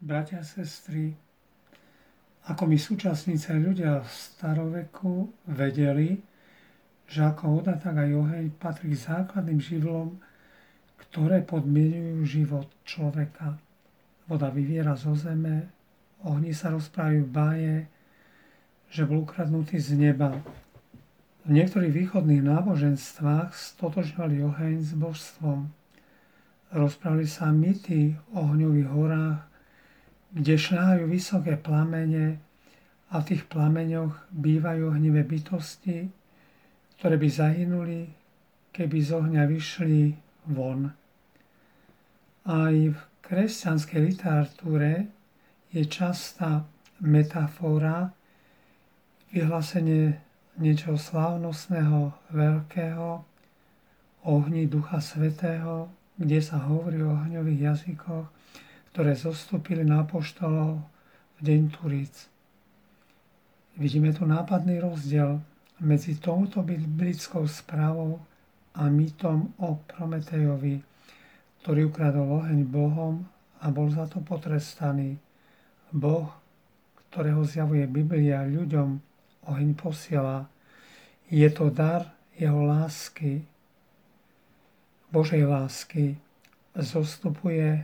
bratia sestry, ako my súčasníce ľudia v staroveku vedeli, že ako voda, tak aj oheň patrí k základným živlom, ktoré podmienujú život človeka. Voda vyviera zo zeme, ohni sa rozprávajú báje, že bol ukradnutý z neba. V niektorých východných náboženstvách stotožňovali oheň s božstvom. Rozprávali sa mýty o ohňových horách, kde šľahajú vysoké plamene a v tých plameňoch bývajú hnivé bytosti, ktoré by zahynuli, keby z ohňa vyšli von. Aj v kresťanskej literatúre je častá metafora, vyhlásenie niečoho slávnostného, veľkého, ohni Ducha Svetého, kde sa hovorí o ohňových jazykoch, ktoré zostúpili na apoštolov v deň Turíc. Vidíme tu nápadný rozdiel medzi touto biblickou správou a mýtom o Prometejovi, ktorý ukradol oheň Bohom a bol za to potrestaný. Boh, ktorého zjavuje Biblia ľuďom, oheň posiela. Je to dar jeho lásky, Božej lásky, zostupuje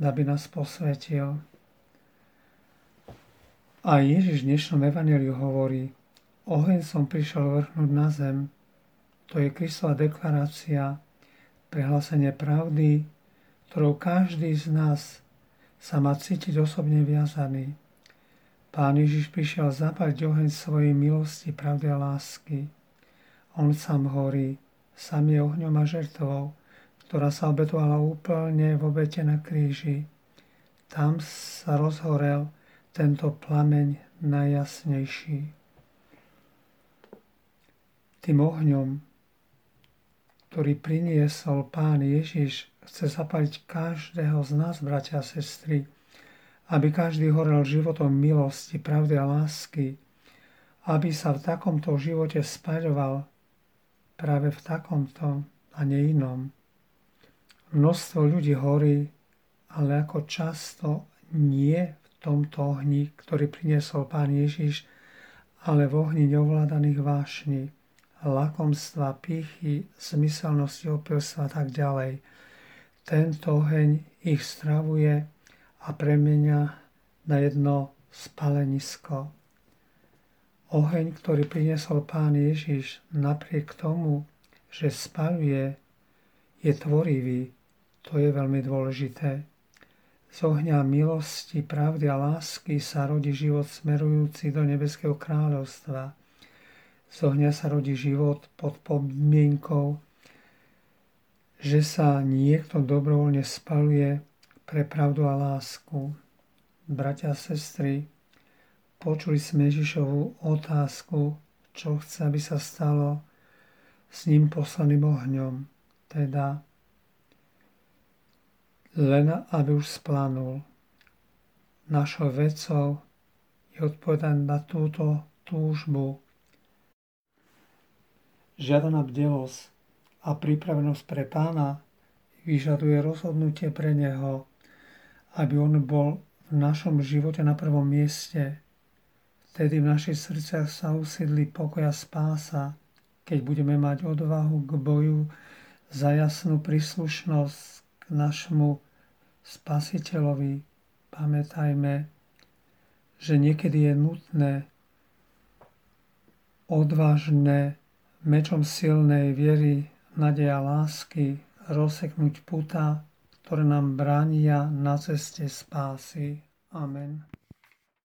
aby nás posvetil. A Ježiš v dnešnom evaneliu hovorí, oheň som prišiel vrhnúť na zem. To je Kristova deklarácia, prehlásenie pravdy, ktorou každý z nás sa má cítiť osobne viazaný. Pán Ježiš prišiel zapať oheň svojej milosti, pravdy a lásky. On sám horí, sám je ohňom a žertvou, ktorá sa obetovala úplne v obete na kríži. Tam sa rozhorel tento plameň najjasnejší. Tým ohňom, ktorý priniesol Pán Ježiš, chce zapaliť každého z nás, bratia a sestry, aby každý horel životom milosti, pravdy a lásky, aby sa v takomto živote spaľoval práve v takomto a nie inom. Množstvo ľudí horí, ale ako často nie v tomto ohni, ktorý priniesol Pán Ježiš, ale v ohni neovládaných vášni, lakomstva, pýchy, zmyselnosti, opilstva a tak ďalej. Tento oheň ich stravuje a premenia na jedno spalenisko. Oheň, ktorý priniesol Pán Ježiš, napriek tomu, že spaluje, je tvorivý, to je veľmi dôležité. Z ohňa milosti, pravdy a lásky sa rodí život smerujúci do nebeského kráľovstva. Z ohňa sa rodí život pod podmienkou, že sa niekto dobrovoľne spaluje pre pravdu a lásku. Bratia a sestry, počuli sme Ježišovú otázku, čo chce, aby sa stalo s ním poslaným ohňom, teda len aby už splanul. Našou vecou je odpovedať na túto túžbu. Žiadaná bdelosť a pripravenosť pre pána vyžaduje rozhodnutie pre neho, aby on bol v našom živote na prvom mieste. Vtedy v našich srdciach sa usídli pokoja spása, keď budeme mať odvahu k boju za jasnú príslušnosť k našemu spasiteľovi, pamätajme, že niekedy je nutné odvážne mečom silnej viery, nadeja lásky rozseknúť puta, ktoré nám bránia na ceste spásy. Amen.